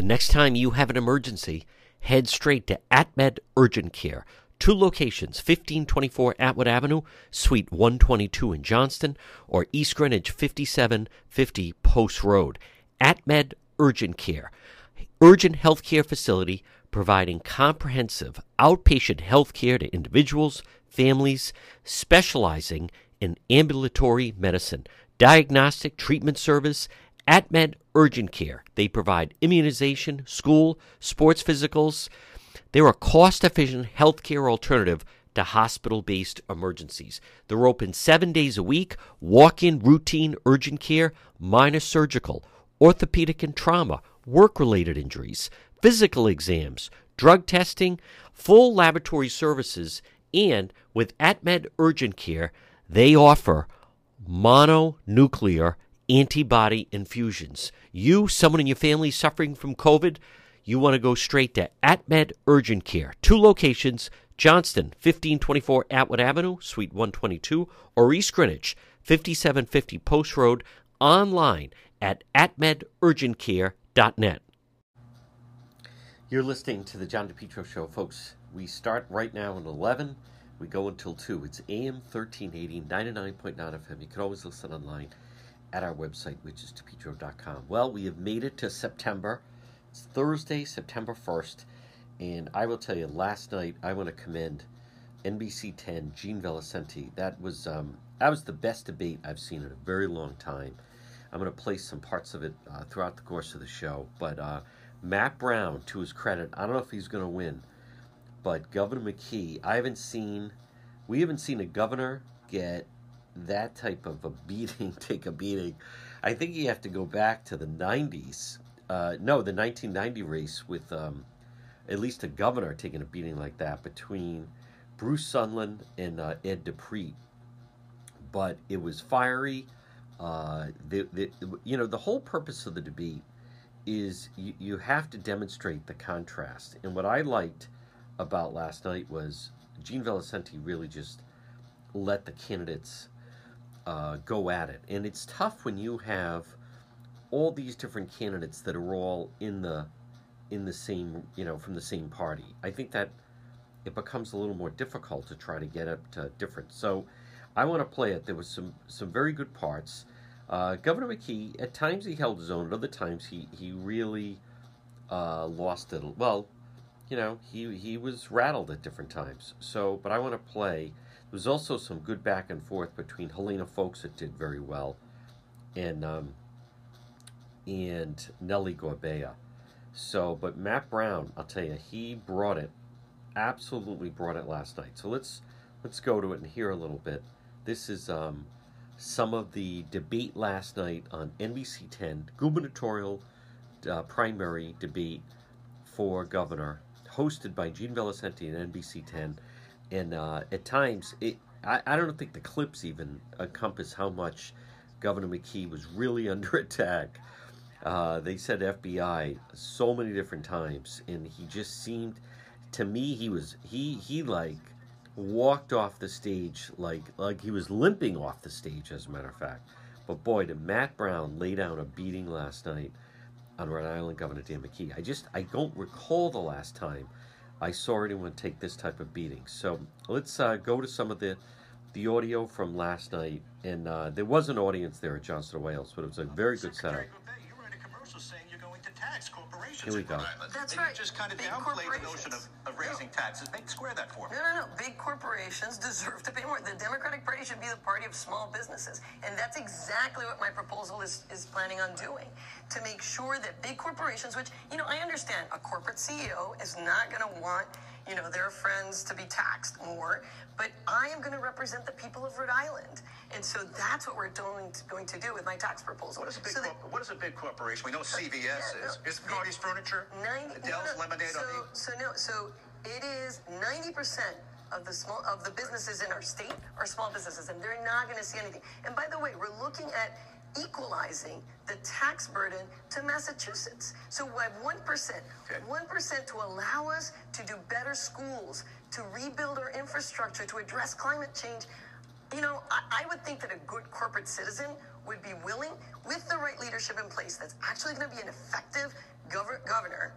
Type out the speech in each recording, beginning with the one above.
The next time you have an emergency, head straight to AtMed Urgent Care. Two locations 1524 Atwood Avenue, Suite 122 in Johnston, or East Greenwich 5750 Post Road. AtMed Urgent Care. Urgent healthcare facility providing comprehensive outpatient health care to individuals, families, specializing in ambulatory medicine, diagnostic treatment service, AtMed Urgent Care. They provide immunization, school, sports physicals. They're a cost efficient healthcare alternative to hospital based emergencies. They're open seven days a week, walk in routine urgent care, minor surgical, orthopedic and trauma, work related injuries, physical exams, drug testing, full laboratory services, and with AtMed Urgent Care, they offer mononuclear antibody infusions. You, someone in your family suffering from COVID, you want to go straight to AtMed Urgent Care. Two locations Johnston, 1524 Atwood Avenue, Suite 122, or East Greenwich, 5750 Post Road, online at atmedurgentcare.net. You're listening to the John DePetro Show, folks. We start right now at 11. We go until 2. It's AM 1380, 99.9 FM. You can always listen online at our website, which is depetro.com. Well, we have made it to September. It's Thursday, September 1st. And I will tell you, last night I want to commend NBC 10, Gene Valicenti. That was um, that was the best debate I've seen in a very long time. I'm going to play some parts of it uh, throughout the course of the show. But uh, Matt Brown, to his credit, I don't know if he's going to win, but Governor McKee, I haven't seen, we haven't seen a governor get that type of a beating, take a beating. I think you have to go back to the 90s. Uh, no, the 1990 race with um, at least a governor taking a beating like that between Bruce Sundlun and uh, Ed DiPrete. But it was fiery. Uh, the, the, you know, the whole purpose of the debate is you, you have to demonstrate the contrast. And what I liked about last night was Gene Valicenti really just let the candidates uh, go at it. And it's tough when you have all these different candidates that are all in the in the same you know from the same party. I think that it becomes a little more difficult to try to get up to different. So I want to play it. There was some some very good parts. Uh, Governor McKee, at times he held his own, at other times he he really uh, lost it. Well, you know, he he was rattled at different times. So, but I want to play. Was also some good back and forth between Helena Foulkes that did very well, and um, and Nellie Gorbea. So, but Matt Brown, I'll tell you, he brought it, absolutely brought it last night. So let's let's go to it and hear a little bit. This is um, some of the debate last night on NBC 10, gubernatorial uh, primary debate for governor, hosted by Gene Valicenti and NBC 10. And uh, at times, it I, I don't think the clips even encompass how much Governor McKee was really under attack. Uh, they said FBI so many different times, and he just seemed, to me, he was he he like walked off the stage like like he was limping off the stage, as a matter of fact. But boy, did Matt Brown lay down a beating last night on Rhode Island Governor Dan McKee. I just I don't recall the last time I saw anyone take this type of beating. So let's uh, go to some of the the audio from last night, and uh, there was an audience there at Johnston Wales, but it was a very good setup. Here we go. That's right. You just kind of Big downplay the notion of, of raising taxes. Make square that for me. No, no, no. Big corporations deserve to pay more. The Democratic Party should be the party of small businesses. And that's exactly what my proposal is, is planning on doing. To make sure that big corporations, which, you know, I understand a corporate CEO is not going to want, you know, their friends to be taxed more, but I am going to represent the people of Rhode Island. And so that's what we're doing, going to do with my tax proposal. What is a big So that- What is a big corporation? We know uh, CVS yeah, is. no, Is Cardi's Furniture? Ninety. Adele's no, no, Lemonade so, on the. So no. So it is ninety percent of the small of the businesses in our state are small businesses, and they're not going to see anything. And by the way, we're looking at equalizing the tax burden to Massachusetts. So we have one percent, Okay. one percent to allow us to do better schools, to rebuild our infrastructure, to address climate change. You know, I, I would think that a good corporate citizen would be willing, with the right leadership in place, that's actually going to be an effective gover- governor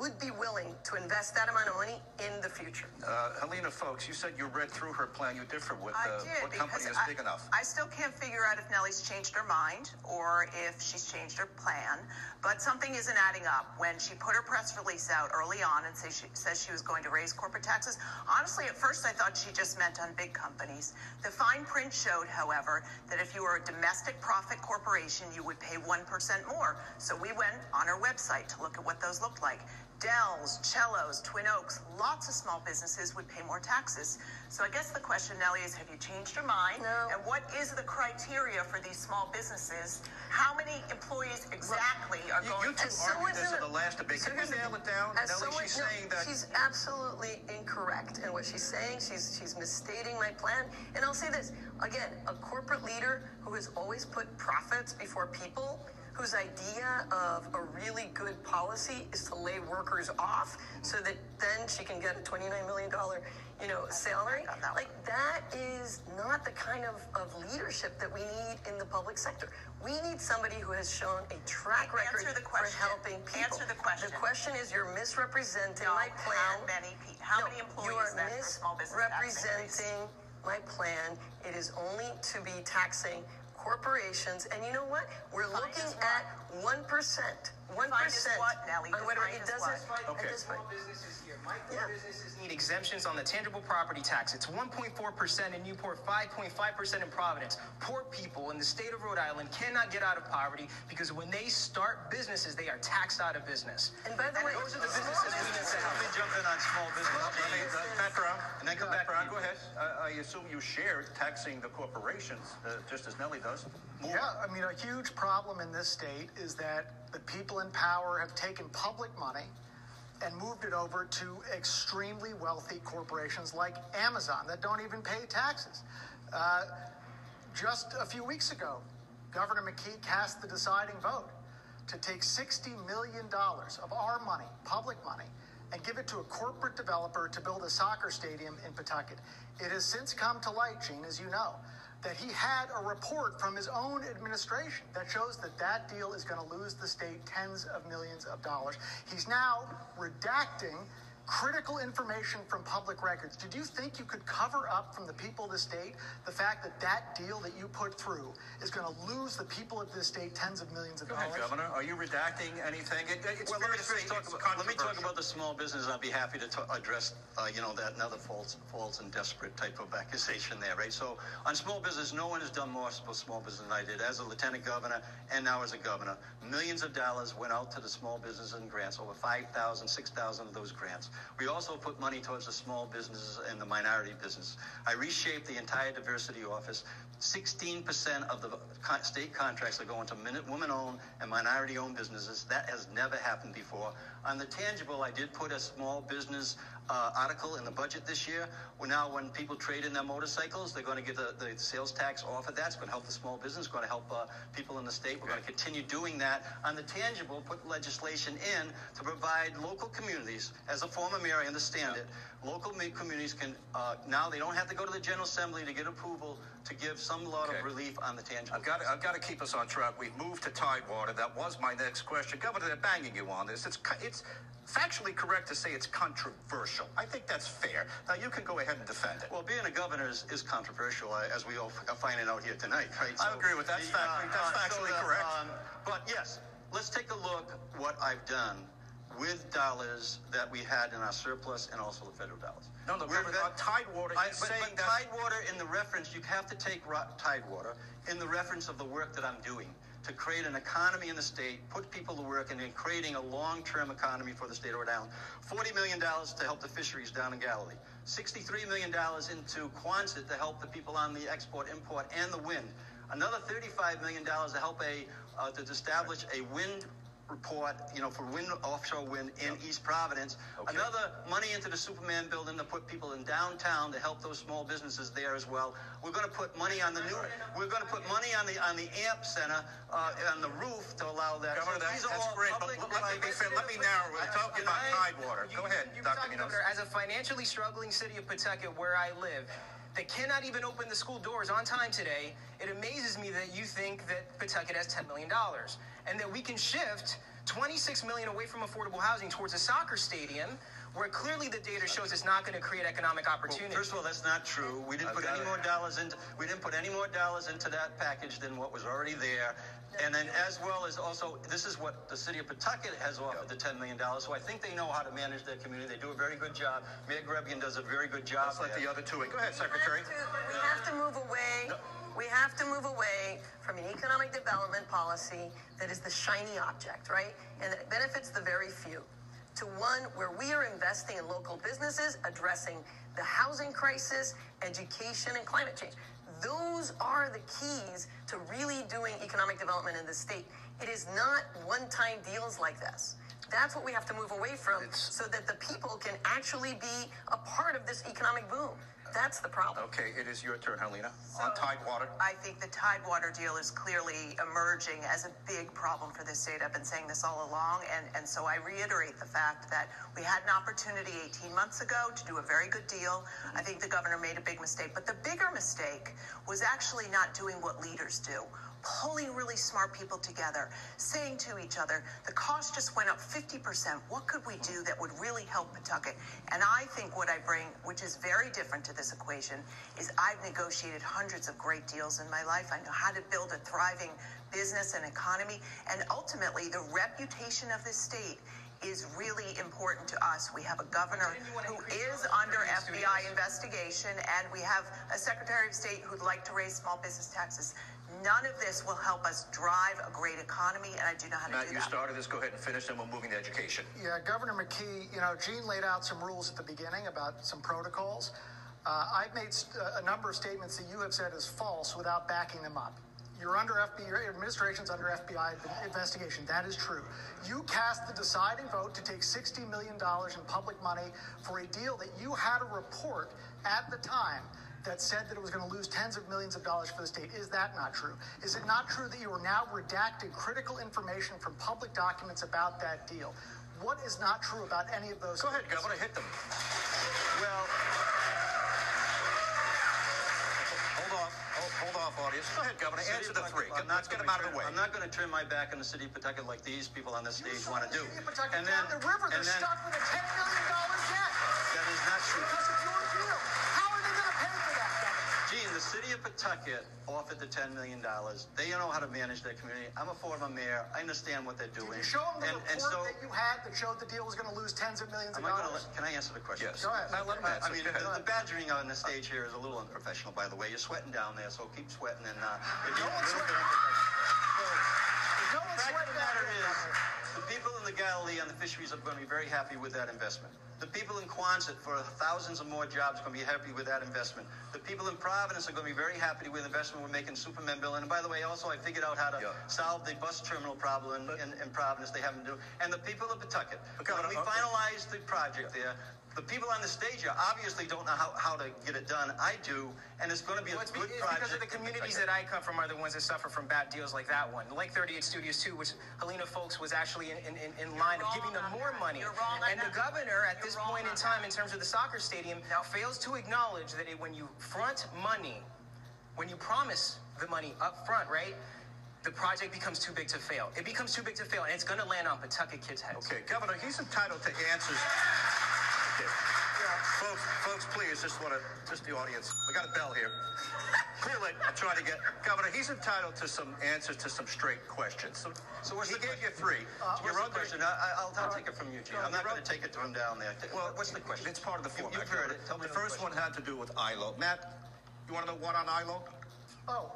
would be willing to invest that amount of money in the future. Uh, Helena, folks, you said you read through her plan. You differ with uh, did what company is I, big enough? I still can't figure out if Nellie's changed her mind or if she's changed her plan. But something isn't adding up. When she put her press release out early on and say she says she was going to raise corporate taxes, honestly, at first I thought she just meant on big companies. The fine print showed, however, that if you were a domestic profit corporation, you would pay one percent more. So we went on her website to look at what those looked like. Del's, Cellos, Twin Oaks, lots of small businesses would pay more taxes. So I guess the question, Nellie, is have you changed your mind? No. And what is the criteria for these small businesses? How many employees exactly are You, going you two argued someone this at the last debate. so Can we nail it down? Nellie, someone- she's no, saying that... she's absolutely incorrect in what she's saying. She's she's misstating my plan. And I'll say this again: a corporate leader who has always put profits before people, whose idea of a really good policy is to lay workers off so that then she can get a twenty nine million dollar, you know, salary. that Like that is not the kind of, of leadership that we need in the public sector. We need somebody who has shown a track Answer record the question. for helping people. Answer the question. The question is you're misrepresenting No, my plan. how many how No, many employees You are then for small business tax increase? misrepresenting my plan. It is only to be taxing corporations. And you know what? We're looking at one percent. One Defined as percent what, Nellie? on whatever it doesn't. what? at Okay. this point- Small businesses here. Micro Yeah. businesses need exemptions on the tangible property tax. It's 1.4% in Newport, 5.5% in Providence. Poor people in the state of Rhode Island cannot get out of poverty because when they start businesses, they are taxed out of business. And by the way, those are the small businesses we need to businesses- help. Let me jump in on small business. Let me, uh, Pat And then come Pat back to go ahead. Uh, I assume you share taxing the corporations, uh, just as Nellie does. Yeah, I mean, a huge problem in this state is that the people in power have taken public money and moved it over to extremely wealthy corporations like Amazon that don't even pay taxes. Uh, just a few weeks ago, Governor McKee cast the deciding vote to take $60 million of our money, public money, and give it to a corporate developer to build a soccer stadium in Pawtucket. It has since come to light, Gene, as you know, that he had a report from his own administration that shows that that deal is going to lose the state tens of millions of dollars. He's now redacting critical information from public records. Did you think you could cover up from the people of the state the fact that that deal that you put through is going to lose the people of this state tens of millions of Go dollars? ahead, Governor. Are you redacting anything? It, it's Well, fair let me say talk it's about, let me talk about the small business. I'll be happy to ta- address, uh, you know, that another false, false and desperate type of accusation there, right? So on small business, no one has done more for small business than I did as a lieutenant governor and now as a governor. Millions of dollars went out to the small business and grants, over 5,000, 6,000 of those grants. We also put money towards the small businesses and the minority business. I reshaped the entire diversity office. 16% of the state contracts are going to women-owned and minority-owned businesses. That has never happened before. On the tangible, I did put a small business uh, article in the budget this year. Well, now, when people trade in their motorcycles, they're going to get the, the sales tax off of that. It's going to help the small business. Going to help uh, people in the state. We're going to continue doing that. On the tangible, put legislation in to provide local communities. As a former mayor, I understand it. Local communities can uh, now they don't have to go to the general assembly to get approval to give some lot Okay. of relief on the tangible. I've got, to, I've got to keep us on track. We've moved to Tidewater. That was my next question. Governor, they're banging you on this. It's, it's factually correct to say it's controversial. I think that's fair. Now, you can go ahead and defend it. Well, being a governor is, is controversial, uh, as we all are finding out here tonight, right? I agree with that. That's factually- that's factually correct. um, but yes, let's take a look what I've done with dollars that we had in our surplus and also the federal dollars. No, no, We're vet- Tidewater, I- but, saying but Tidewater in the reference, you have to take Tidewater in the reference of the work that I'm doing to create an economy in the state, put people to work, and in creating a long-term economy for the state of Rhode Island. $40 million to help the fisheries down in Galilee. $63 million into Quonset to help the people on the export, import, and the wind. Another $35 million to help a, uh, to establish a wind report, you know, for wind, offshore wind in East Providence. Okay. Another money into the Superman building to put people in downtown to help those small businesses there as well. We're going to put money on the new. We're going to put money on the on the AMP Center uh, on the roof to allow that. Governor, So that- these are that's all great, but public- let me be fair. Let me narrow it. We're talking about Tidewater. Go ahead, you- Dr. talking. Governor, as a financially struggling city of Pawtucket, where I live, that cannot even open the school doors on time today, it amazes me that you think that Pawtucket has $10 million and that we can shift 26 million away from affordable housing towards a soccer stadium where clearly the data shows it's not going to create economic opportunity. Well, first of all, that's not true. We didn't put any more dollars into we didn't put any more dollars into that package than what was already there. And then, as well as also, this is what the city of Pawtucket has offered the $10 million. So I think they know how to manage their community. They do a very good job. Mayor Grebien does a very good job. Let's let the other two in. Go ahead, Secretary. We have to, we have to move away. We have to move away from an economic development policy that is the shiny object, right? And that benefits the very few. To one where we are investing in local businesses, addressing the housing crisis, education, and climate change. Those are the keys to really doing economic development in the state. It is not one time deals like this. That's what we have to move away from so that the people can actually be a part of this economic boom. That's the problem. Okay, it is your turn, Helena. On Tidewater. I think the Tidewater deal is clearly emerging as a big problem for this state. I've been saying this all along, and, and so I reiterate the fact that we had an opportunity 18 months ago to do a very good deal. I think the governor made a big mistake, but the bigger mistake was actually not doing what leaders do pulling really smart people together, saying to each other, the cost just went up 50%. What could we do that would really help Pawtucket? And I think what I bring, which is very different to this equation, is I've negotiated hundreds of great deals in my life. I know how to build a thriving business and economy. And ultimately, the reputation of this state is really important to us. We have a governor who is under FBI investigation, and we have a Secretary of State who'd like to raise small business taxes. None of this will help us drive a great economy, and I do know how to Matt, do you that. started this. Go ahead and finish, and we're moving to education. Yeah, Governor McKee, you know, Gene laid out some rules at the beginning about some protocols. Uh, I've made st- a number of statements that you have said is false without backing them up. You're under FBI, your administration's under FBI investigation. That is true. You cast the deciding vote to take $60 million in public money for a deal that you had a report at the time that said that it was going to lose tens of millions of dollars for the state. Is that not true? Is it not true that you are now redacting critical information from public documents about that deal? What is not true about any of those? Go ahead, statements? Governor. Hit them. Well, Hold off. Hold, hold off, audience. Go ahead, Governor. City Answer the three. Pawtucket, I'm Let's not get them gonna out of the way. I'm not going to turn my back on the city of Pawtucket like these people on this You stage want to do. city of And then, down the river. They're and then stuck with a $10 million debt that is not true. City of Pawtucket offered the $10 million. They know how to manage their community. I'm a former mayor. I understand what they're doing. Did you show them the and, report and so, that you had that showed the deal was going to lose tens of millions of I going to dollars? let, can I answer the question? Yes. Go ahead. Now, let him I answer. mean, the, the badgering on the stage here is a little unprofessional, by the way. You're sweating down there, so keep sweating. And uh, if you- No one's you're sweating. No The one's fact of sweating the matter is, the people in the Galilee and the fisheries are going to be very happy with that investment. The people in Quonset for thousands of more jobs are going to be happy with that investment. The people in Providence are going to be very happy with the investment we're making Superman Bill. And by the way, also I figured out how to Yeah. solve the bus terminal problem in, in, in Providence. They haven't do. And the people of Pawtucket, Okay, when we okay. finalize the project there, the people on the stage here obviously don't know how, how to get it done. I do, and it's going to be a Well, it's, be- good it's project. because of the communities that I come from are the ones that suffer from bad deals like that one. Like 38 Studios 2, which Helena Foulkes was actually in, in, in, in line of giving them wrong on more that. money. You're wrong on and the that. governor, at You're this point in time, that. in terms of the soccer stadium, now fails to acknowledge that it, when you front money, when you promise the money up front, right? The project becomes too big to fail. It becomes too big to fail, and it's going to land on Pawtucket kids' heads. Okay, Governor, he's entitled to answers. Okay. Folks, folks, please, just want to, just the audience. We got a bell here. Clearly, I'm trying to get Governor. He's entitled to some answers to some straight questions. So, So what's he the gave you three. Uh, what's You're the question? I, I- I'll, I'll take it from you, Gene. I'm not going to take it from down there. Well, what's the question? It's part of the You- format. You've heard it. Tell me the the first one had to do with ILO. Matt, you want to know what on ILO? Oh,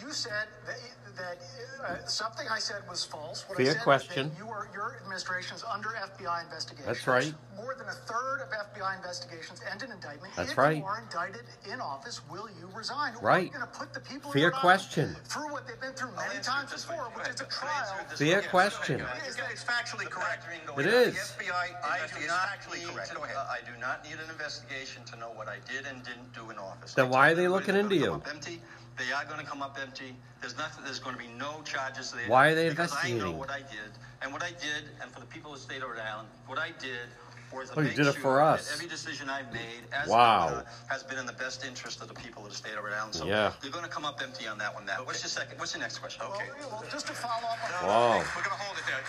you said that, that uh, something I said was false. What Fair I said question. Was that you are, your administration is under FBI investigation. That's right. More than a third of FBI investigations end in indictment. That's if right. you are indicted in office, will you resign? Or are Right. going to put the people Fair in question. through what they've been through I'll many times this way. before, Go which is a I'll answer trial? it Fair way. Yes, question. ahead. It's, it's factually correct. badgering It goes back. is. The FBI I do not factually need correct. to, uh, I do not need an investigation to know what I did and didn't do in office. Then why are they looking into you? Empty. They are going to come up empty. There's nothing. There's going to be no charges there. Why are they because I know investigating? what I did, and what I did, and for the people of the state of Rhode Island, what I did Whereas the Oh, you did it issue for us. that Every decision I've made as Wow. governor has been in the best interest of the people of the state of Rhode Island. So Yeah. they're going to come up empty on that one. Now, what's your second? What's your next question? Okay. yeah, well, just to follow up on Wow. We're going to hold it there.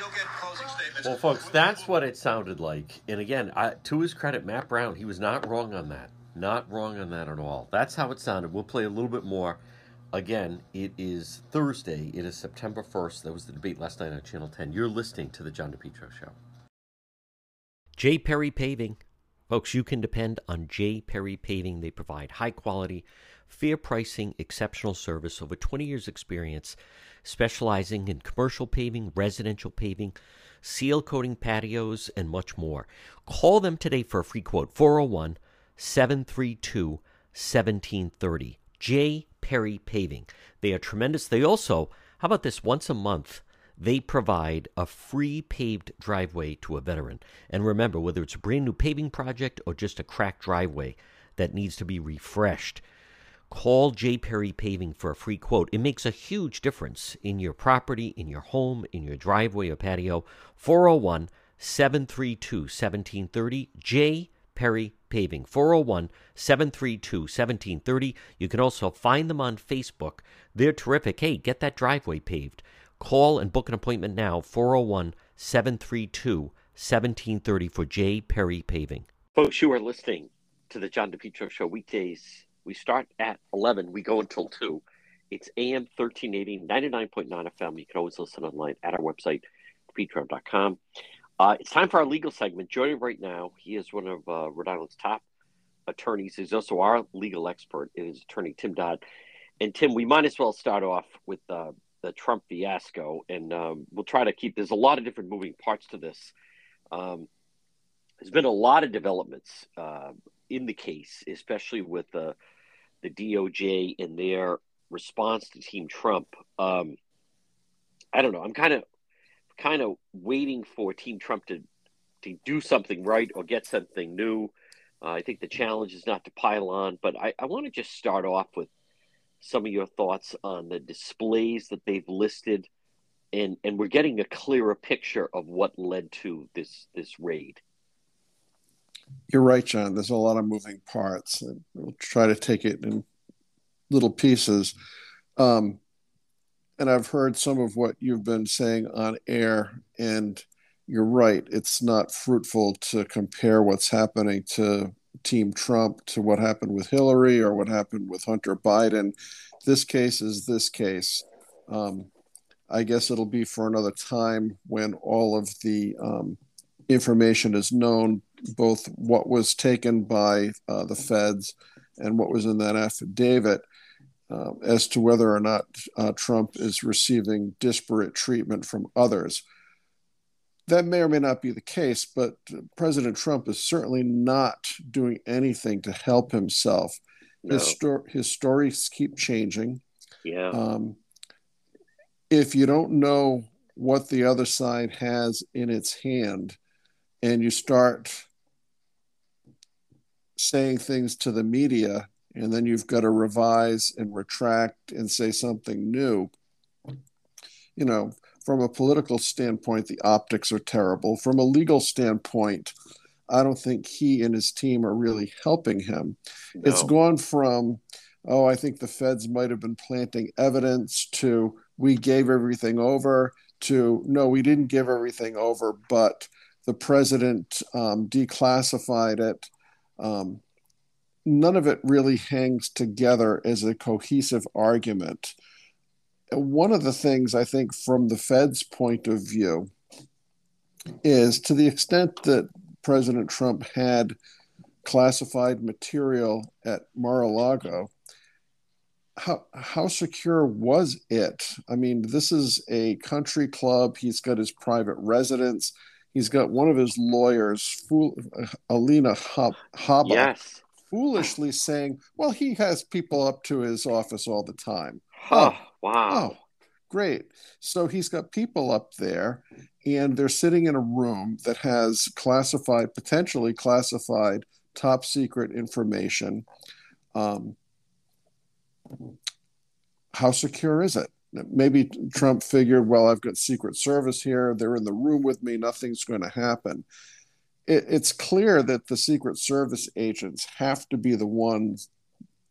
You'll get closing statements. Well, folks, that's what it sounded like. And again, I, to his credit, Matt Brown, he was not wrong on that. Not wrong on that at all. That's how it sounded. We'll play a little bit more. Again, it is Thursday. It is September 1st. That was the debate last night on Channel 10. You're listening to The John DePetro Show. J. Perry Paving. Folks, you can depend on J. Perry Paving. They provide high quality, fair pricing, exceptional service, over 20 years' experience, specializing in commercial paving, residential paving, seal coating patios, and much more. Call them today for a free quote 401 732 1730. J. Perry Paving. They are tremendous. They also, how about this, once a month, they provide a free paved driveway to a veteran. And remember, whether it's a brand new paving project or just a cracked driveway that needs to be refreshed, call J. Perry Paving for a free quote. It makes a huge difference in your property, in your home, in your driveway or patio. 401 732 1730. J. Perry Paving. 401 732 1730. You can also find them on Facebook. They're terrific. Hey, get that driveway paved. Call and book an appointment now 401 732 1730 for J. Perry Paving. Folks, you are listening to the John DePetro Show weekdays. We start at 11, we go until 2. It's AM 1380, 99.9 FM. You can always listen online at our website, depetro.com. Uh, it's time for our legal segment. Joining right now, he is one of uh, Rhode Island's top attorneys. He's also our legal expert. It is attorney Tim Dodd. And Tim, we might as well start off with uh, the Trump fiasco, and um, we'll try to keep. There's a lot of different moving parts to this. Um, there's been a lot of developments uh, in the case, especially with the the DOJ and their response to Team Trump. Um, I don't know. I'm kind of kind of waiting for Team Trump to to do something right or get something new. Uh, I think the challenge is not to pile on, but I, I want to just start off with some of your thoughts on the displays that they've listed, and and we're getting a clearer picture of what led to this this raid. You're right, John. There's a lot of moving parts, and we'll try to take it in little pieces. Um, and I've heard some of what you've been saying on air, and you're right. It's not fruitful to compare what's happening to Team Trump to what happened with Hillary or what happened with Hunter Biden. This case is this case. Um, I guess it'll be for another time when all of the um, information is known, both what was taken by uh, the feds and what was in that affidavit. Uh, as to whether or not uh, Trump is receiving disparate treatment from others. That may or may not be the case, but President Trump is certainly not doing anything to help himself. No. His, sto- his stories keep changing. Yeah. Um, if you don't know what the other side has in its hand and you start saying things to the media and then you've got to revise and retract and say something new. You know from a political standpoint the optics are terrible. From a legal standpoint i don't think he and his team are really helping him. No. it's gone from oh i think the feds might have been planting evidence to we gave everything over to no we didn't give everything over but the president um, declassified it um, none of it really hangs together as a cohesive argument. One of the things I think from the Fed's point of view is to the extent that President Trump had classified material at Mar-a-Lago, how, how secure was it? I mean, this is a country club. He's got his private residence. He's got one of his lawyers, Fool, uh, Alina Hab- Habba, yes. Foolishly saying, well, he has people up to his office all the time. Oh, wow. Oh, great. So he's got people up there, and they're sitting in a room that has classified, potentially classified, top secret information. Um, how secure is it? Maybe Trump figured, well, I've got Secret Service here. They're in the room with me. Nothing's going to happen. It, it's clear that the Secret Service agents have to be the ones,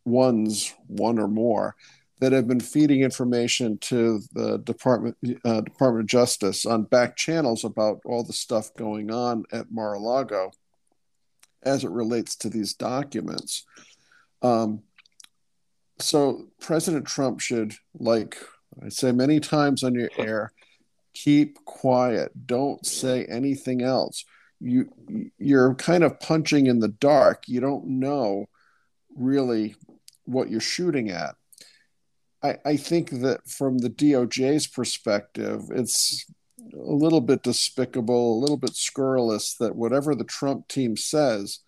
ones, one or more, that have been feeding information to the Department uh, Department of Justice on back channels about all the stuff going on at Mar-a-Lago as it relates to these documents. Um, so President Trump should, like I say many times on your air, keep quiet. Don't say anything else. You you're kind of punching in the dark. You don't know really what you're shooting at. I, I think that from the DOJ's perspective, it's a little bit despicable, a little bit scurrilous that whatever the Trump team says,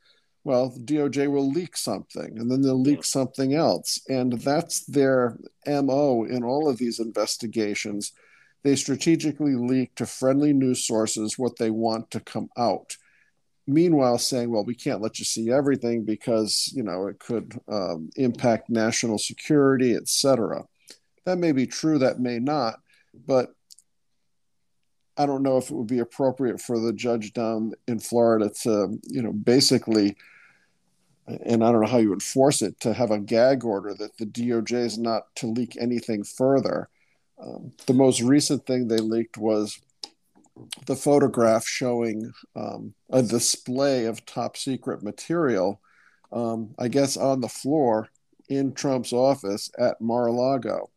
well, the DOJ will leak something and then they'll leak something else. And that's their MO in all of these investigations. They strategically leak to friendly news sources what they want to come out. Meanwhile, saying, well, we can't let you see everything because, you know, it could um, impact national security, etc. That may be true, that may not. But I don't know if it would be appropriate for the judge down in Florida to, you know, basically and I don't know how you enforce it to have a gag order that the DOJ is not to leak anything further. Um, the most recent thing they leaked was the photograph showing um, a display of top secret material, um, I guess, on the floor in Trump's office at Mar a Lago.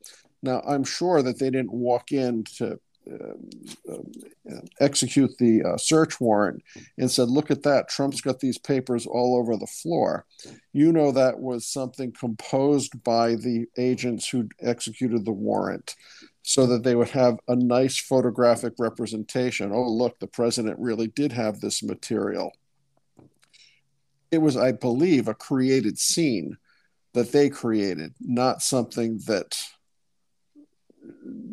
Now, I'm sure that they didn't walk in to uh, uh, execute the uh, search warrant and said, Look at that, Trump's got these papers all over the floor. You know, that was something composed by the agents who executed the warrant so that they would have a nice photographic representation. Oh, look, the president really did have this material. It was, I believe, a created scene that they created, not something that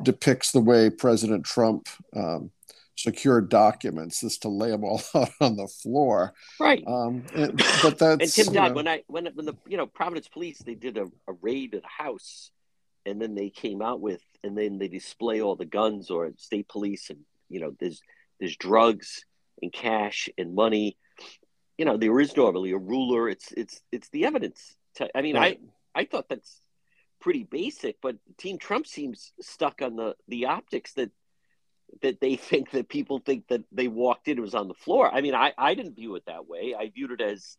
depicts the way President Trump um, secured documents, is to lay them all out on the floor. Right. Um, and, but that's and Tim Dodd, when I when when the you know Providence Police they did a, a raid at a house, and then they came out with and then they display all the guns or state police and you know there's there's drugs and cash and money. You know there is normally a ruler. It's it's it's the evidence. To, I mean right. I I thought that's pretty basic, but Team Trump seems stuck on the the optics that that they think that people think that they walked in it was on the floor. I mean, I I didn't view it that way. I viewed it as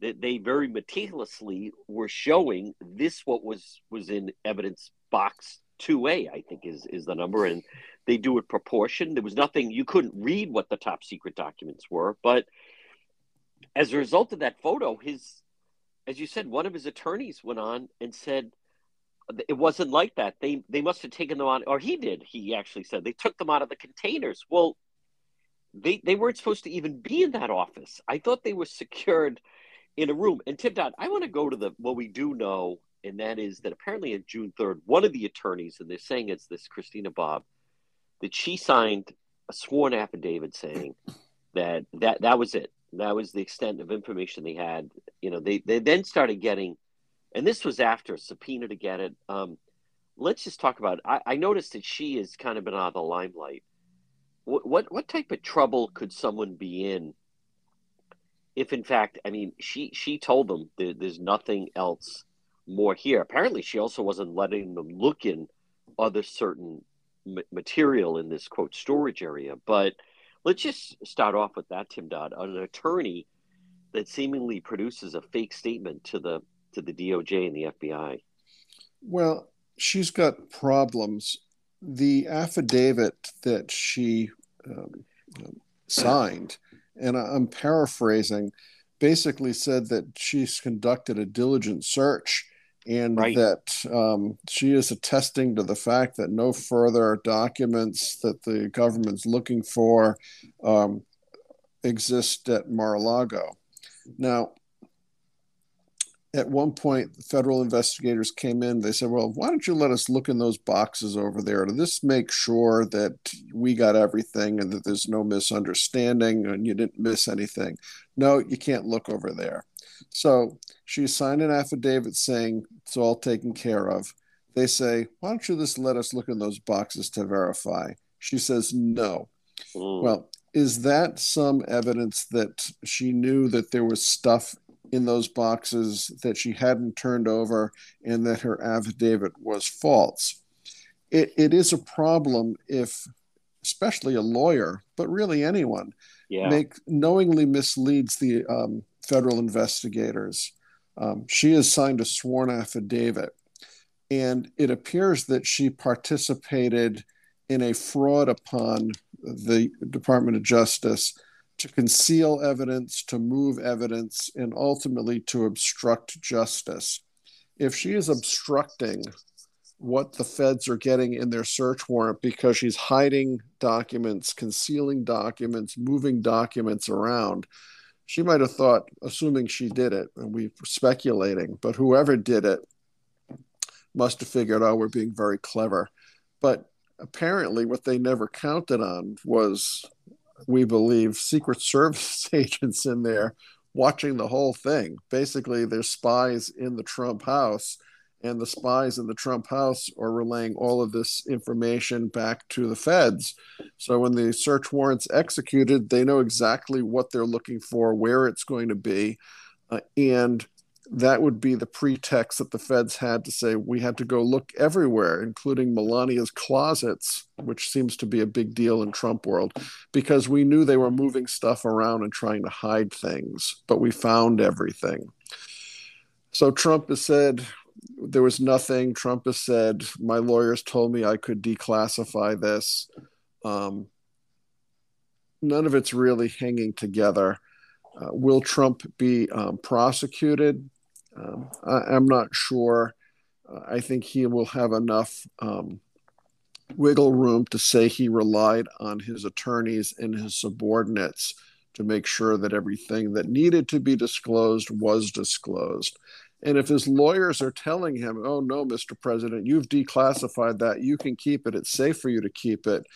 that they very meticulously were showing this what was was in evidence box 2A, I think is is the number and they do it proportion. There was nothing you couldn't read what the top secret documents were, but as a result of that photo, his as you said, one of his attorneys went on and said it wasn't like that. They they must have taken them on, or he did. He actually said they took them out of the containers. Well, they they weren't supposed to even be in that office. I thought they were secured in a room. And Tim Dodd, I want to go to the what we do know, and that is that apparently on June third, one of the attorneys, and they're saying it's this Christina Bobb, that she signed a sworn affidavit saying that that that was it. That was the extent of information they had. You know, they they then started getting and this was after a subpoena to get it. Um, let's just talk about. I, I, noticed that she has kind of been out of the limelight. What, what what type of trouble could someone be in if, in fact, I mean, she she told them there, there's nothing else more here. Apparently, she also wasn't letting them look in other certain material in this quote storage area. But let's just start off with that, Tim Dodd, an attorney that seemingly produces a fake statement to the to the DOJ and the FBI? Well, she's got problems. The affidavit that she um, signed, and I'm paraphrasing, basically said that she's conducted a diligent search and right. that um, she is attesting to the fact that no further documents that the government's looking for um, exist at Mar-a-Lago. Now, at one point, federal investigators came in. They said, Well, why don't you let us look in those boxes over there to this make sure that we got everything and that there's no misunderstanding and you didn't miss anything? No, you can't look over there. So she signed an affidavit saying it's all taken care of. They say, Why don't you just let us look in those boxes to verify? She says, No. Mm. Well, is that some evidence that she knew that there was stuff in those boxes that she hadn't turned over and that her affidavit was false? It, it is a problem if, especially a lawyer, but really anyone, yeah. make knowingly misleads the um, federal investigators. Um, she has signed a sworn affidavit, and it appears that she participated in a fraud upon the Department of Justice to conceal evidence, to move evidence, and ultimately to obstruct justice. If she is obstructing what the feds are getting in their search warrant because she's hiding documents, concealing documents, moving documents around, she might have thought, assuming she did it, and we're speculating, but whoever did it must have figured, oh, we're being very clever. But apparently, what they never counted on was, we believe, Secret Service agents in there watching the whole thing. Basically, there's spies in the Trump house, and the spies in the Trump house are relaying all of this information back to the feds. So when the search warrant's executed, they know exactly what they're looking for, where it's going to be, uh, and that would be the pretext that the feds had to say we had to go look everywhere, including Melania's closets, which seems to be a big deal in Trump world, because we knew they were moving stuff around and trying to hide things, but we found everything. So Trump has said there was nothing. Trump has said my lawyers told me I could declassify this. Um, none of it's really hanging together. Uh, will Trump be um, prosecuted? Um, I, am not sure. Uh, I think he will have enough um, wiggle room to say he relied on his attorneys and his subordinates to make sure that everything that needed to be disclosed was disclosed. And if his lawyers are telling him, oh, no, Mr. President, you've declassified that, you can keep it, it's safe for you to keep it,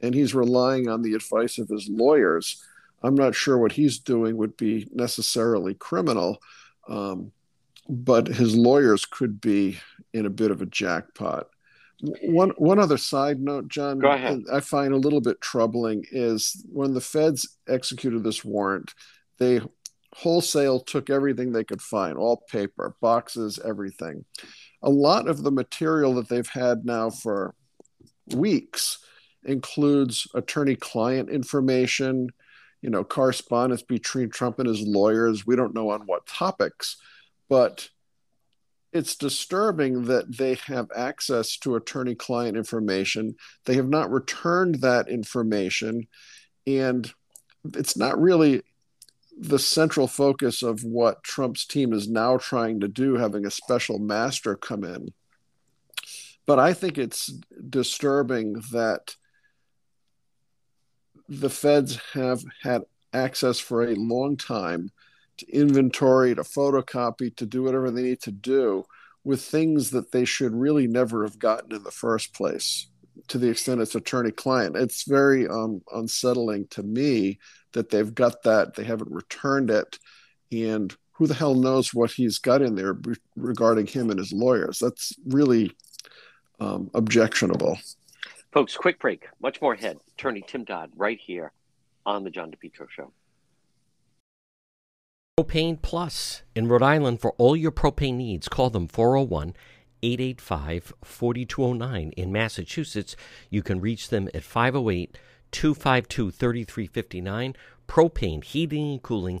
and he's relying on the advice of his lawyers, I'm not sure what he's doing would be necessarily criminal. Um, but his lawyers could be in a bit of a jackpot. One one other side note, John, Go ahead. I find a little bit troubling is when the feds executed this warrant, they wholesale took everything they could find, all paper, boxes, everything. A lot of the material that they've had now for weeks includes attorney client information, you know, correspondence between Trump and his lawyers. We don't know on what topics but it's disturbing that they have access to attorney client information. They have not returned that information. And it's not really the central focus of what Trump's team is now trying to do, having a special master come in. But I think it's disturbing that the feds have had access for a long time to inventory, to photocopy, to do whatever they need to do with things that they should really never have gotten in the first place to the extent it's attorney client. It's very um, unsettling to me that they've got that, they haven't returned it. And who the hell knows what he's got in there regarding him and his lawyers? That's really um, objectionable. Folks, quick break. Much more ahead. Attorney Tim Dodd right here on the John DePetro Show. Propane Plus in Rhode Island for all your propane needs. Call them 401 885 4209. In Massachusetts, you can reach them at 508 252 3359. Propane, heating and cooling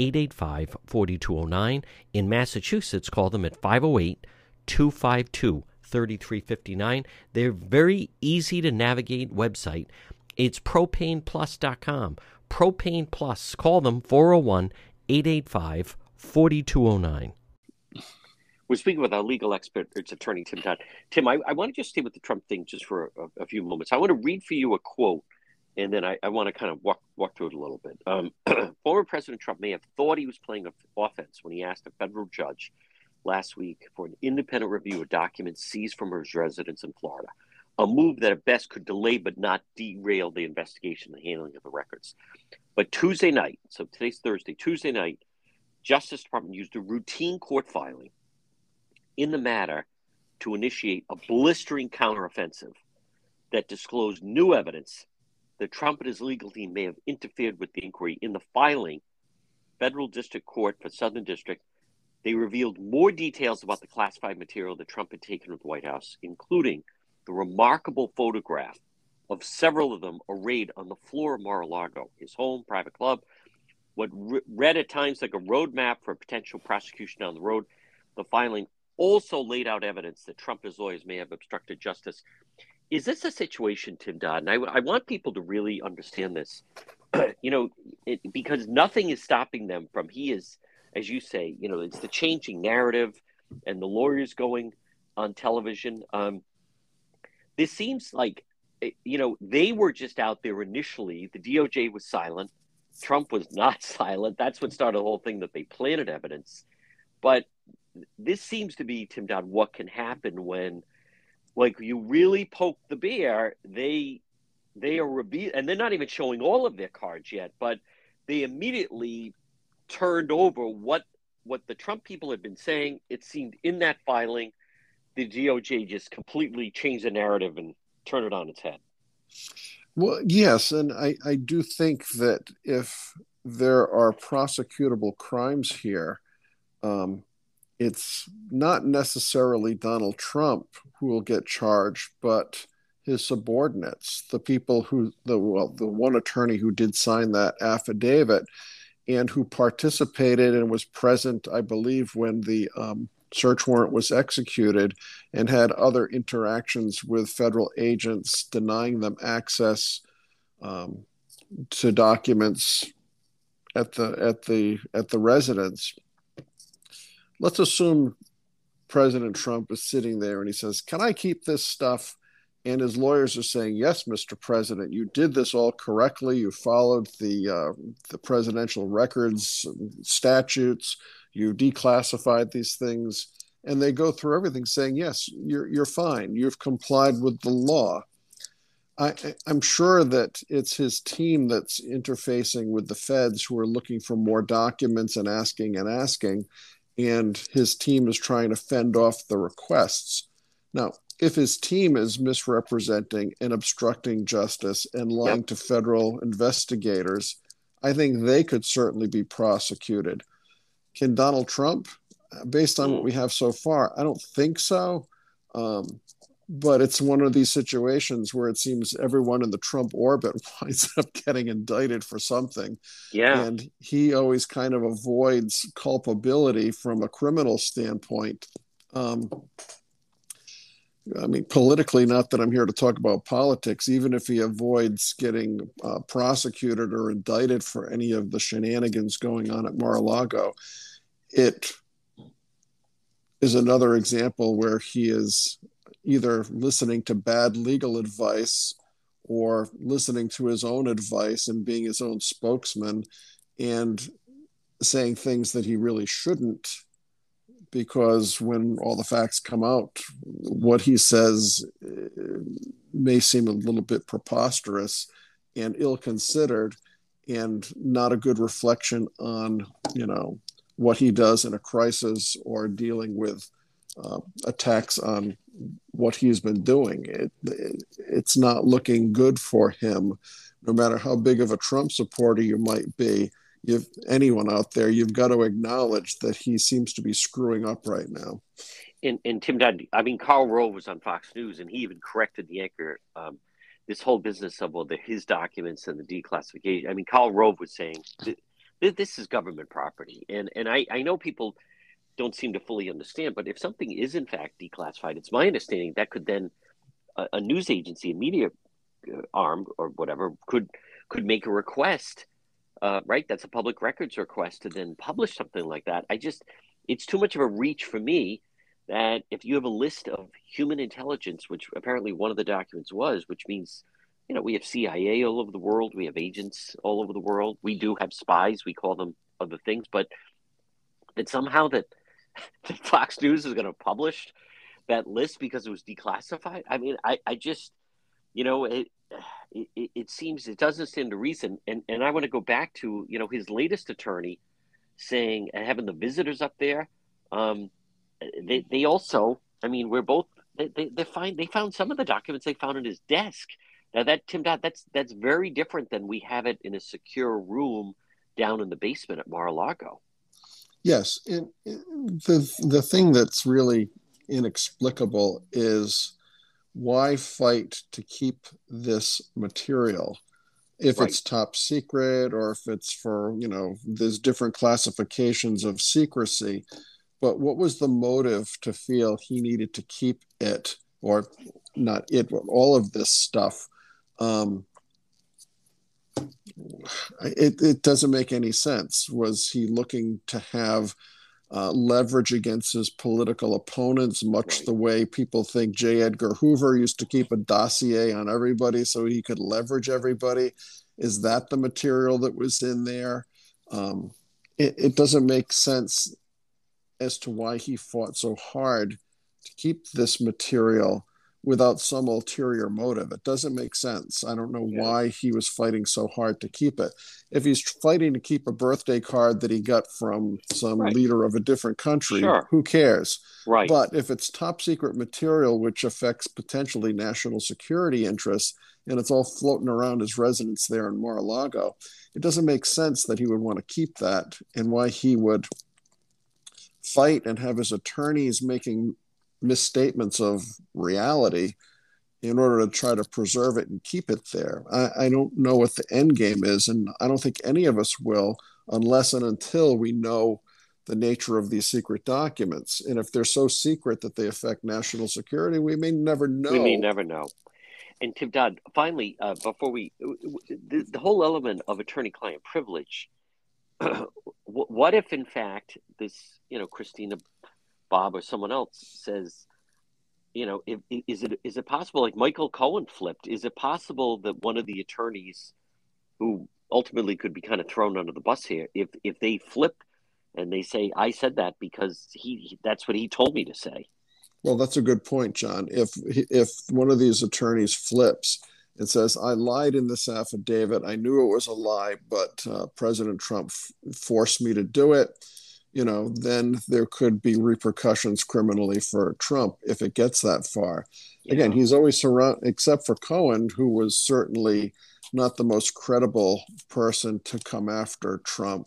885 4209. In Massachusetts, call them at 508 252 3359. They're very easy to navigate website. It's propaneplus.com. Propane Plus. Call them 401 885 4209. We're speaking with our legal expert, it's attorney Tim Dodd. Tim, I, I want to just stay with the Trump thing just for a, a few moments. I want to read for you a quote and then I, I want to kind of walk walk through it a little bit. Um, former President Trump may have thought he was playing offense when he asked a federal judge last week for an independent review of documents seized from his residence in Florida, a move that at best could delay but not derail the investigation and handling of the records. But Tuesday night, so today's Thursday, Tuesday night, Justice Department used a routine court filing in the matter to initiate a blistering counteroffensive that disclosed new evidence that Trump and his legal team may have interfered with the inquiry. In the filing, Federal District Court for Southern District, they revealed more details about the classified material that Trump had taken with the White House, including the remarkable photograph of several of them arrayed on the floor of Mar-a-Lago, his home, private club, what re- read at times like a roadmap for a potential prosecution down the road. The filing also laid out evidence that Trump and his lawyers may have obstructed justice. Is this a situation, Tim Dodd? And I, I want people to really understand this, you know, it, because nothing is stopping them from, he is, as you say, you know, it's the changing narrative and the lawyers going on television. Um, this seems like, eh, you know, they were just out there initially. The DOJ was silent. Trump was not silent. That's what started the whole thing that they planted evidence. But this seems to be, Tim Dodd, what can happen when, like, you really poke the bear. They they are revealed, and they're not even showing all of their cards yet, but they immediately turned over what what the Trump people had been saying. It seemed in that filing, the DOJ just completely changed the narrative and turned it on its head. Well, yes, and I, I do think that if there are prosecutable crimes here, um, it's not necessarily Donald Trump who will get charged, but his subordinates, the people who the well, the one attorney who did sign that affidavit and who participated and was present, I believe, when the um, search warrant was executed and had other interactions with federal agents denying them access um, to documents at the at the at the residence let's assume President Trump is sitting there and he says, Can I keep this stuff? And his lawyers are saying, Yes, Mr. President, you did this all correctly. You followed the, uh, the presidential records, statutes, you declassified these things. And they go through everything saying, Yes, you're, you're fine. You've complied with the law. I, am sure that it's his team that's interfacing with the feds who are looking for more documents and asking and asking and his team is trying to fend off the requests. Now, if his team is misrepresenting and obstructing justice and lying yep. to federal investigators, I think they could certainly be prosecuted. Can Donald Trump, based on what we have so far, I don't think so. Um, but it's one of these situations where it seems everyone in the Trump orbit winds up getting indicted for something. Yeah. And he always kind of avoids culpability from a criminal standpoint. Um, I mean, politically, not that I'm here to talk about politics, even if he avoids getting uh, prosecuted or indicted for any of the shenanigans going on at Mar a Lago, it is another example where he is either listening to bad legal advice or listening to his own advice and being his own spokesman and saying things that he really shouldn't because when all the facts come out what he says uh, may seem a little bit preposterous and ill considered and not a good reflection on you know what he does in a crisis or dealing with uh, attacks on what he's been doing. It, it, it's not looking good for him, no matter how big of a Trump supporter you might be. You've anyone out there, you've got to acknowledge that he seems to be screwing up right now. And, and Tim Dodd, I mean, Karl Rove was on Fox News, and he even corrected the anchor. Um, this whole business of well, the, his documents and the declassification. I mean, Karl Rove was saying this is government property, and and I I know people don't seem to fully understand. But if something is in fact declassified, it's my understanding that could then a, a news agency, a media uh, arm or whatever, could could make a request. Uh, right, that's a public records request to then publish something like that. I just, it's too much of a reach for me. That if you have a list of human intelligence, which apparently one of the documents was, which means you know, we have CIA all over the world. We have agents all over the world. We do have spies. We call them other things, but that somehow that, Fox News is going to publish that list because it was declassified. I mean, I, I just, you know, it, it, it seems it doesn't stand to reason. And, and I want to go back to, you know, his latest attorney saying and having the visitors up there. Um, they, they also, I mean, we're both, they, they, they find, they found some of the documents they found in his desk now that Tim Dodd, that's that's very different than we have it in a secure room down in the basement at Mar-a-Lago. Yes, and the the thing that's really inexplicable is why fight to keep this material if right. it's top secret or if it's for you know there's different classifications of secrecy but what was the motive to feel he needed to keep it or not it all of this stuff um, it, it doesn't make any sense. Was he looking to have uh, leverage against his political opponents, much right. the way people think J. Edgar Hoover used to keep a dossier on everybody so he could leverage everybody? Is that the material that was in there? Um, it, it doesn't make sense as to why he fought so hard to keep this material without some ulterior motive. It doesn't make sense. I don't know yeah. why he was fighting so hard to keep it. If he's fighting to keep a birthday card that he got from some right. leader of a different country, sure. who cares? Right. But if it's top secret material which affects potentially national security interests and it's all floating around his residence there in Mar-a-Lago, it doesn't make sense that he would want to keep that and why he would fight and have his attorneys making misstatements of reality in order to try to preserve it and keep it there. I, I, don't know what the end game is, and I don't think any of us will unless and until we know the nature of these secret documents. And if they're so secret that they affect national security, we may never know. We may never know. And Tim Dodd, finally, uh, before we, the, the whole element of attorney-client privilege. what if, in fact, this, you know, Christina Bobb or someone else says, you know, if, is it is it possible like Michael Cohen flipped? Is it possible that one of the attorneys who ultimately could be kind of thrown under the bus here, if if they flip and they say I said that because he that's what he told me to say. Well, that's a good point, John. If if one of these attorneys flips and says I lied in this affidavit, I knew it was a lie, but uh, President Trump f- forced me to do it you know, then there could be repercussions criminally for Trump if it gets that far. Yeah. Again, he's always surrounded, except for Cohen, who was certainly not the most credible person to come after Trump.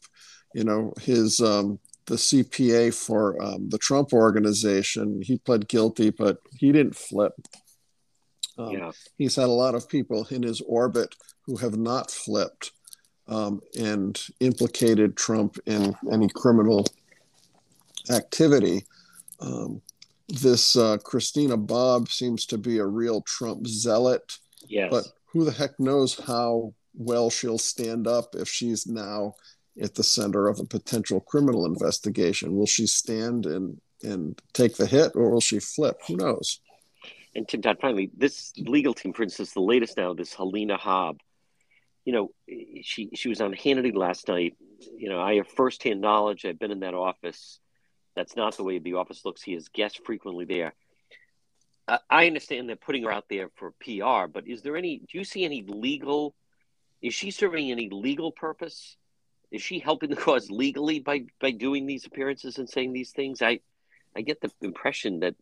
You know, his um, the CPA for um, the Trump organization, he pled guilty, but he didn't flip. Um, yeah. He's had a lot of people in his orbit who have not flipped um, and implicated Trump in any criminal activity. Um, this uh, Christina Bobb seems to be a real Trump zealot. Yes. But who the heck knows how well she'll stand up if she's now at the center of a potential criminal investigation? Will she stand and, and take the hit or will she flip? Who knows? And Tim Dodd, finally, this legal team, for instance, the latest now, this Alina Habba, you know, she she was on Hannity last night. You know, I have firsthand knowledge. I've been in that office. That's not the way the office looks. He has guests frequently there. I understand they're putting her out there for PR, but is there any? Do you see any legal? Is she serving any legal purpose? Is she helping the cause legally by by doing these appearances and saying these things? I I get the impression that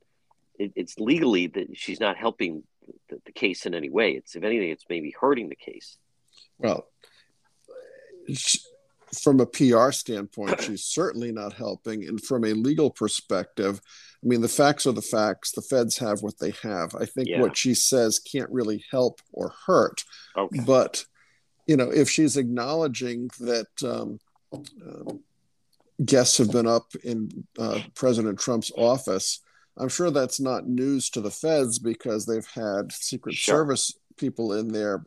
it, it's legally that she's not helping the, the case in any way. It's if anything, it's maybe hurting the case. Well, from a PR standpoint, she's certainly not helping. And from a legal perspective, I mean, the facts are the facts. The feds have what they have. I think yeah. what she says can't really help or hurt. Okay. But, you know, if she's acknowledging that um, uh, guests have been up in uh, President Trump's office, I'm sure that's not news to the feds because they've had Secret sure. Service people in there,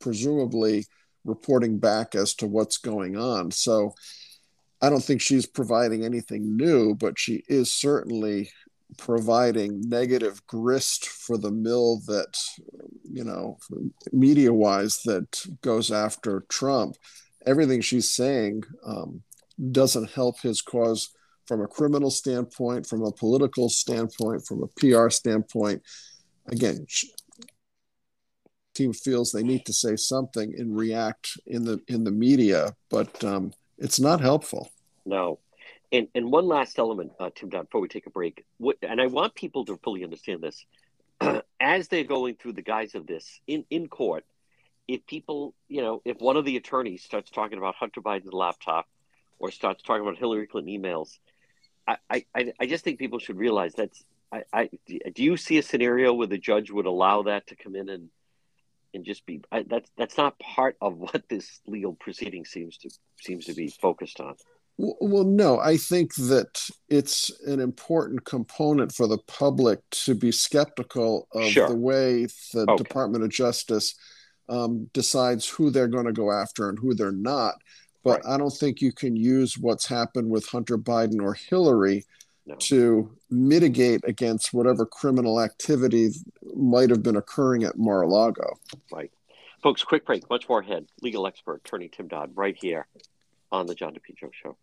presumably reporting back as to what's going on. So I don't think she's providing anything new, but she is certainly providing negative grist for the mill that you know, media wise that goes after Trump, everything she's saying um, doesn't help his cause from a criminal standpoint, from a political standpoint, from a PR standpoint. Again, team feels they need to say something and react in the in the media, but um, it's not helpful. No, and and one last element, uh, Tim Dodd, before we take a break, what, and I want people to fully understand this, as they're going through the guise of this in in court. If people, you know, if one of the attorneys starts talking about Hunter Biden's laptop, or starts talking about Hillary Clinton emails, I I, I just think people should realize that's. I, I do you see a scenario where the judge would allow that to come in and just be I, that's that's not part of what this legal proceeding seems to seems to be focused on. Well, no, I think that it's an important component for the public to be skeptical of sure. the way the okay. Department of Justice um, decides who they're going to go after and who they're not. But right. I don't think you can use what's happened with Hunter Biden or Hillary no. to mitigate against whatever criminal activity might have been occurring at Mar-a-Lago. Right. Folks, quick break. Much more ahead. Legal expert, attorney Tim Dodd, right here on the John DePetro Show.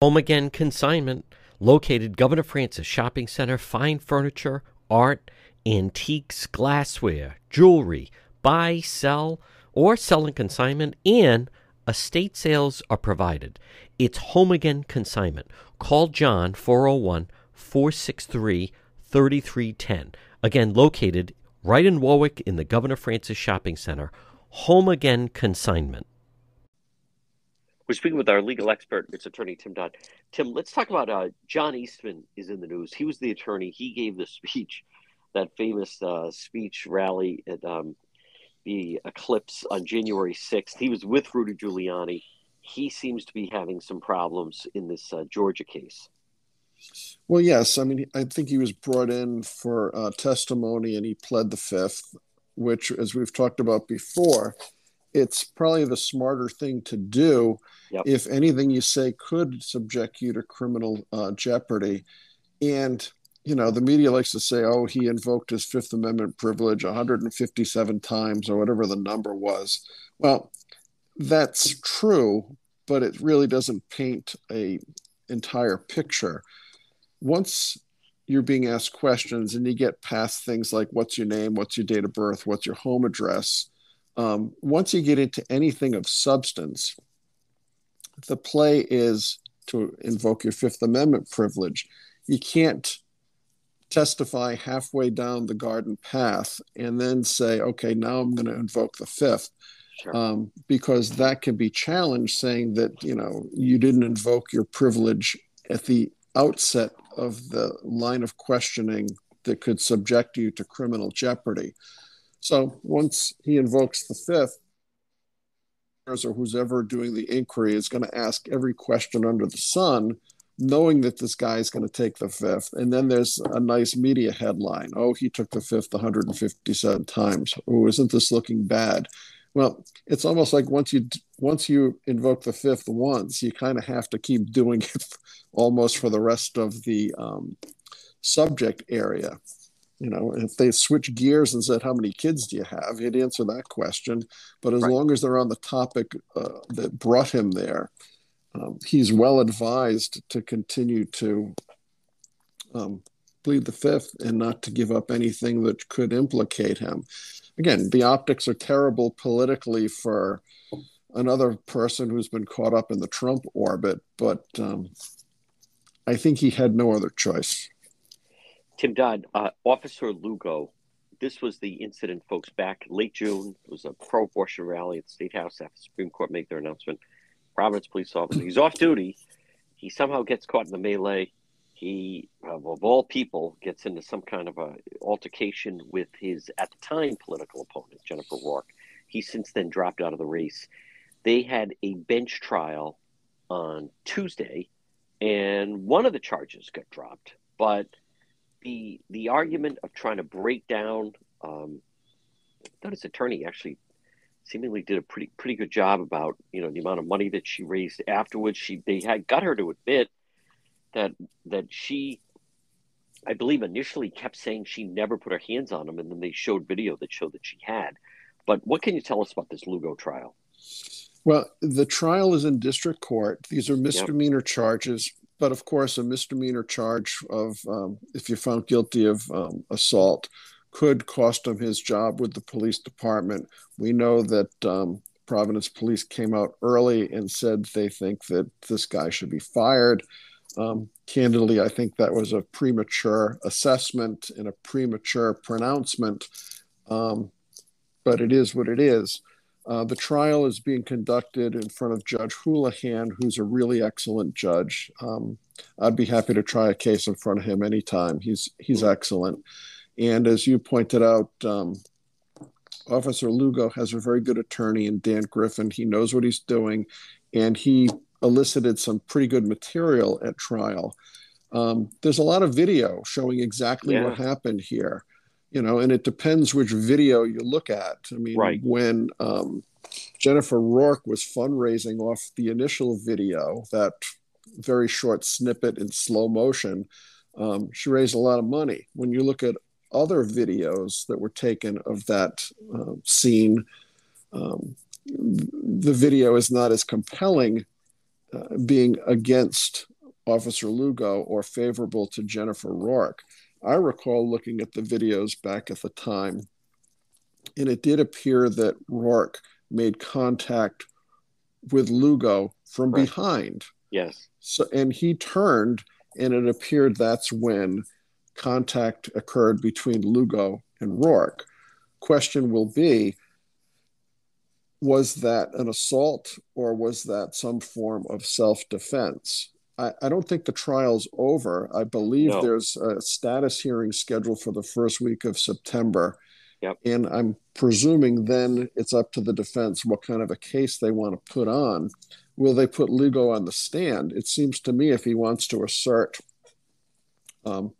Home Again Consignment, located Governor Francis Shopping Center, fine furniture, art, antiques, glassware, jewelry, buy, sell, or sell in consignment, and estate sales are provided. It's Home Again Consignment. Call John 401 463 3310. Again, located right in Warwick in the Governor Francis Shopping Center. Home Again Consignment. We're speaking with our legal expert, it's attorney Tim Dodd. Tim, let's talk about uh, John Eastman is in the news. He was the attorney. He gave the speech, that famous uh, speech rally at um, the Eclipse on January 6th. He was with Rudy Giuliani. He seems to be having some problems in this uh, Georgia case. Well, yes. I mean, I think he was brought in for uh, testimony and he pled the fifth, which, as we've talked about before, it's probably the smarter thing to do yep. if anything you say could subject you to criminal uh, jeopardy. And, you know, the media likes to say, oh, he invoked his Fifth Amendment privilege 157 times or whatever the number was. Well, that's true, but it really doesn't paint a entire picture. Once you're being asked questions and you get past things like what's your name, what's your date of birth, what's your home address, um, once you get into anything of substance, the play is to invoke your Fifth Amendment privilege. You can't testify halfway down the garden path and then say, okay, now I'm going to invoke the Fifth. Sure. Um, because that can be challenged, saying that you know you didn't invoke your privilege at the outset of the line of questioning that could subject you to criminal jeopardy. So once he invokes the fifth, or who's ever doing the inquiry is going to ask every question under the sun, knowing that this guy is going to take the fifth. And then there's a nice media headline Oh, he took the fifth 157 times. Oh, isn't this looking bad? Well, it's almost like once you once you invoke the fifth once, you kind of have to keep doing it almost for the rest of the um, subject area. You know, if they switch gears and said, How many kids do you have? He'd answer that question. But as right. long as they're on the topic uh, that brought him there, um, he's well advised to continue to um, plead the fifth and not to give up anything that could implicate him. Again, the optics are terrible politically for another person who's been caught up in the Trump orbit, but um, I think he had no other choice. Tim Dodd, uh, Officer Lugo, this was the incident, folks, back late June. It was a pro abortion rally at the State House after the Supreme Court made their announcement. Providence police officer, he's off duty. He somehow gets caught in the melee. He, of all people, gets into some kind of a altercation with his, at the time, political opponent, Jennifer Rourke. He's since then dropped out of the race. They had a bench trial on Tuesday, and one of the charges got dropped, but – the the argument of trying to break down. Um, I thought his attorney actually seemingly did a pretty pretty good job about you know the amount of money that she raised afterwards. She they had got her to admit that that she I believe initially kept saying she never put her hands on him, and then they showed video that showed that she had. But what can you tell us about this Lugo trial? Well, the trial is in district court. These are misdemeanor yep. charges, but of course, a misdemeanor charge of um, if you're found guilty of um, assault could cost him his job with the police department. We know that um, Providence Police came out early and said they think that this guy should be fired. Um, candidly, I think that was a premature assessment and a premature pronouncement, um, but it is what it is. Uh, the trial is being conducted in front of Judge Houlihan, who's a really excellent judge. Um, I'd be happy to try a case in front of him anytime. He's he's excellent. And as you pointed out, um, Officer Lugo has a very good attorney in Dan Griffin. He knows what he's doing, and he elicited some pretty good material at trial. Um, there's a lot of video showing exactly yeah. what happened here, you know, and it depends which video you look at. I mean, right. when um, Jennifer Rourke was fundraising off the initial video, that very short snippet in slow motion, um, she raised a lot of money. When you look at other videos that were taken of that uh, scene, um, the video is not as compelling uh, being against Officer Lugo or favorable to Jennifer Rourke. I recall looking at the videos back at the time, and it did appear that Rourke made contact with Lugo from right. behind. Yes. So, and he turned, and it appeared that's when contact occurred between Lugo and Rourke. Question will be was that an assault or was that some form of self defense? I, I, don't think the trial's over. I believe no. there's a status hearing scheduled for the first week of September. Yep. And I'm presuming then it's up to the defense what kind of a case they want to put on. Will they put Lugo on the stand? It seems to me if he wants to assert um,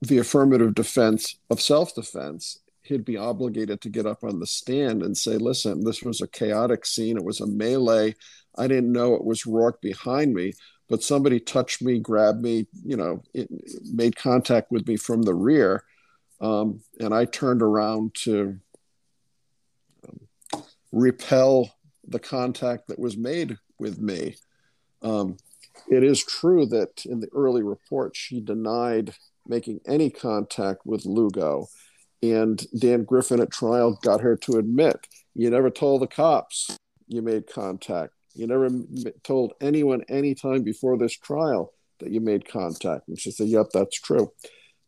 the affirmative defense of self defense, he'd be obligated to get up on the stand and say, listen, this was a chaotic scene. It was a melee. I didn't know it was Rourke behind me, but somebody touched me, grabbed me, you know, it, made contact with me from the rear. Um, and I turned around to um, repel the contact that was made with me. Um, it is true that in the early report, she denied making any contact with Lugo. And Dan Griffin at trial got her to admit, you never told the cops you made contact. You never told anyone anytime before this trial that you made contact. And she said, yep, that's true.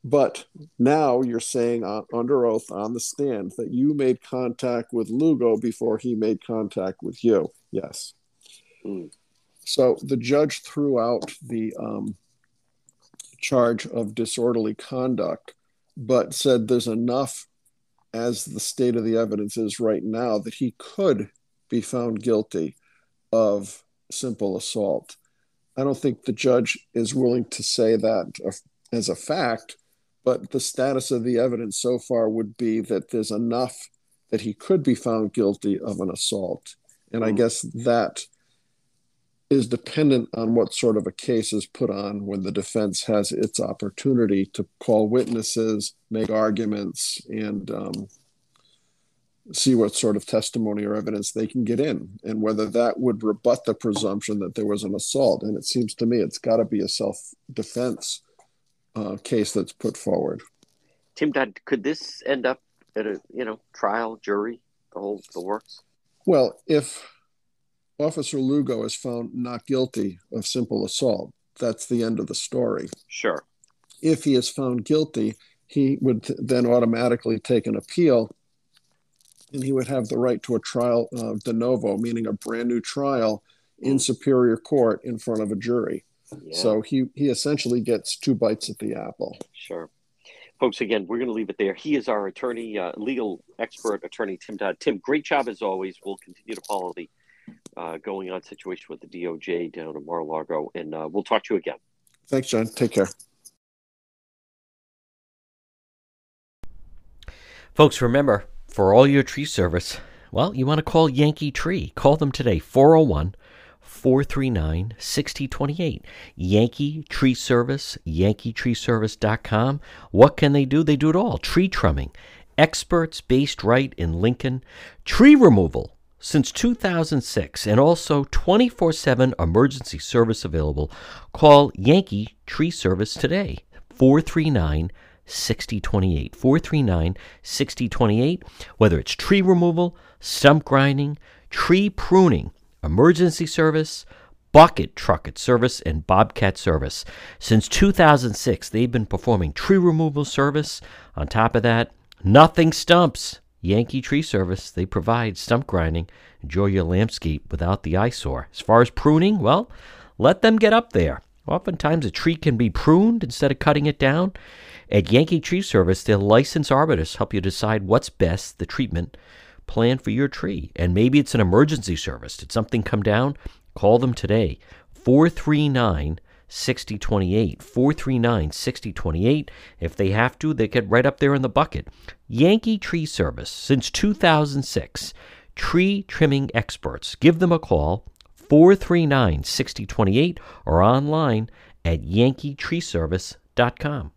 But now you're saying uh, under oath on the stand that you made contact with Lugo before he made contact with you. Yes. Mm. So the judge threw out the um, charge of disorderly conduct, but said there's enough as the state of the evidence is right now that he could be found guilty of simple assault. I don't think the judge is willing to say that as a fact, but the status of the evidence so far would be that there's enough that he could be found guilty of an assault. And I hmm. guess that is dependent on what sort of a case is put on when the defense has its opportunity to call witnesses, make arguments, and um, see what sort of testimony or evidence they can get in, and whether that would rebut the presumption that there was an assault. And it seems to me it's got to be a self defense uh, case that's put forward. Tim Dodd, could this end up at a you know trial, jury, the whole the works? Well, if Officer Lugo is found not guilty of simple assault. That's the end of the story. Sure. If he is found guilty, he would then automatically take an appeal and he would have the right to a trial uh, de novo, meaning a brand new trial in superior court in front of a jury. Yeah. So he, he essentially gets two bites at the apple. Sure. Folks, again, we're going to leave it there. He is our attorney, uh, legal expert, attorney Tim Dodd. Tim, great job as always. We'll continue to follow the uh, going on situation with the DOJ down in Mar-a-Lago. And uh, we'll talk to you again. Thanks, John. Take care. Folks, remember, for all your tree service, well, you want to call Yankee Tree. Call them today, 401 439 6028. Yankee Tree Service, yankeetreeservice.com. What can they do? They do it all. Tree trimming, experts based right in Lincoln, tree removal since 2006, and also 24 7 emergency service available. Call Yankee Tree Service today, 439 6028. 439 6028. Whether it's tree removal, stump grinding, tree pruning, emergency service, bucket trucket service, and bobcat service. Since 2006, they've been performing tree removal service. On top of that, nothing stumps. Yankee Tree Service, they provide stump grinding. Enjoy your landscape without the eyesore. As far as pruning, well, let them get up there. Oftentimes, a tree can be pruned instead of cutting it down. At Yankee Tree Service, their licensed arborists help you decide what's best, the treatment plan for your tree. And maybe it's an emergency service. Did something come down? Call them today. 439 6028. 439 6028. If they have to, they get right up there in the bucket. Yankee Tree Service, since 2006. Tree trimming experts. Give them a call, 439 6028, or online at yankeetreeservice.com.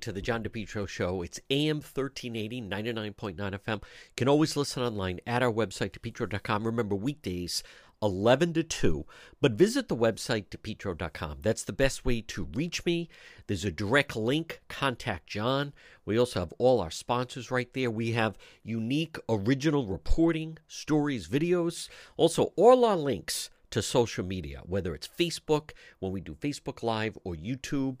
To the John DePetro Show. It's AM 1380, 99.9 FM. You can always listen online at our website, depetro.com. Remember, weekdays, 11 to 2. But visit the website, depetro.com. That's the best way to reach me. There's a direct link. Contact John. We also have all our sponsors right there. We have unique original reporting, stories, videos. Also, all our links to social media, whether it's Facebook, when we do Facebook Live, or YouTube,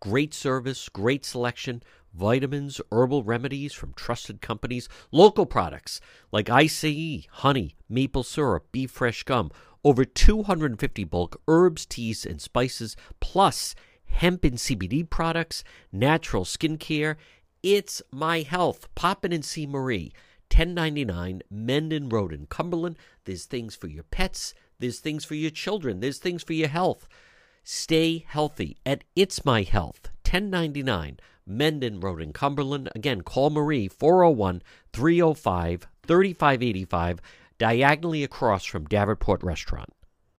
great service, great selection, vitamins, herbal remedies from trusted companies, local products like ICE, honey, maple syrup, beef fresh gum, over 250 bulk herbs, teas, and spices, plus hemp and CBD products, natural skincare. It's my health. Pop in and see Marie. 1099 Mendon Road in Cumberland. There's things for your pets, there's things for your children, there's things for your health. Stay healthy at It's My Health, 1099 Mendon Road in Cumberland. Again, call Marie 401 305 3585, diagonally across from Davenport Restaurant.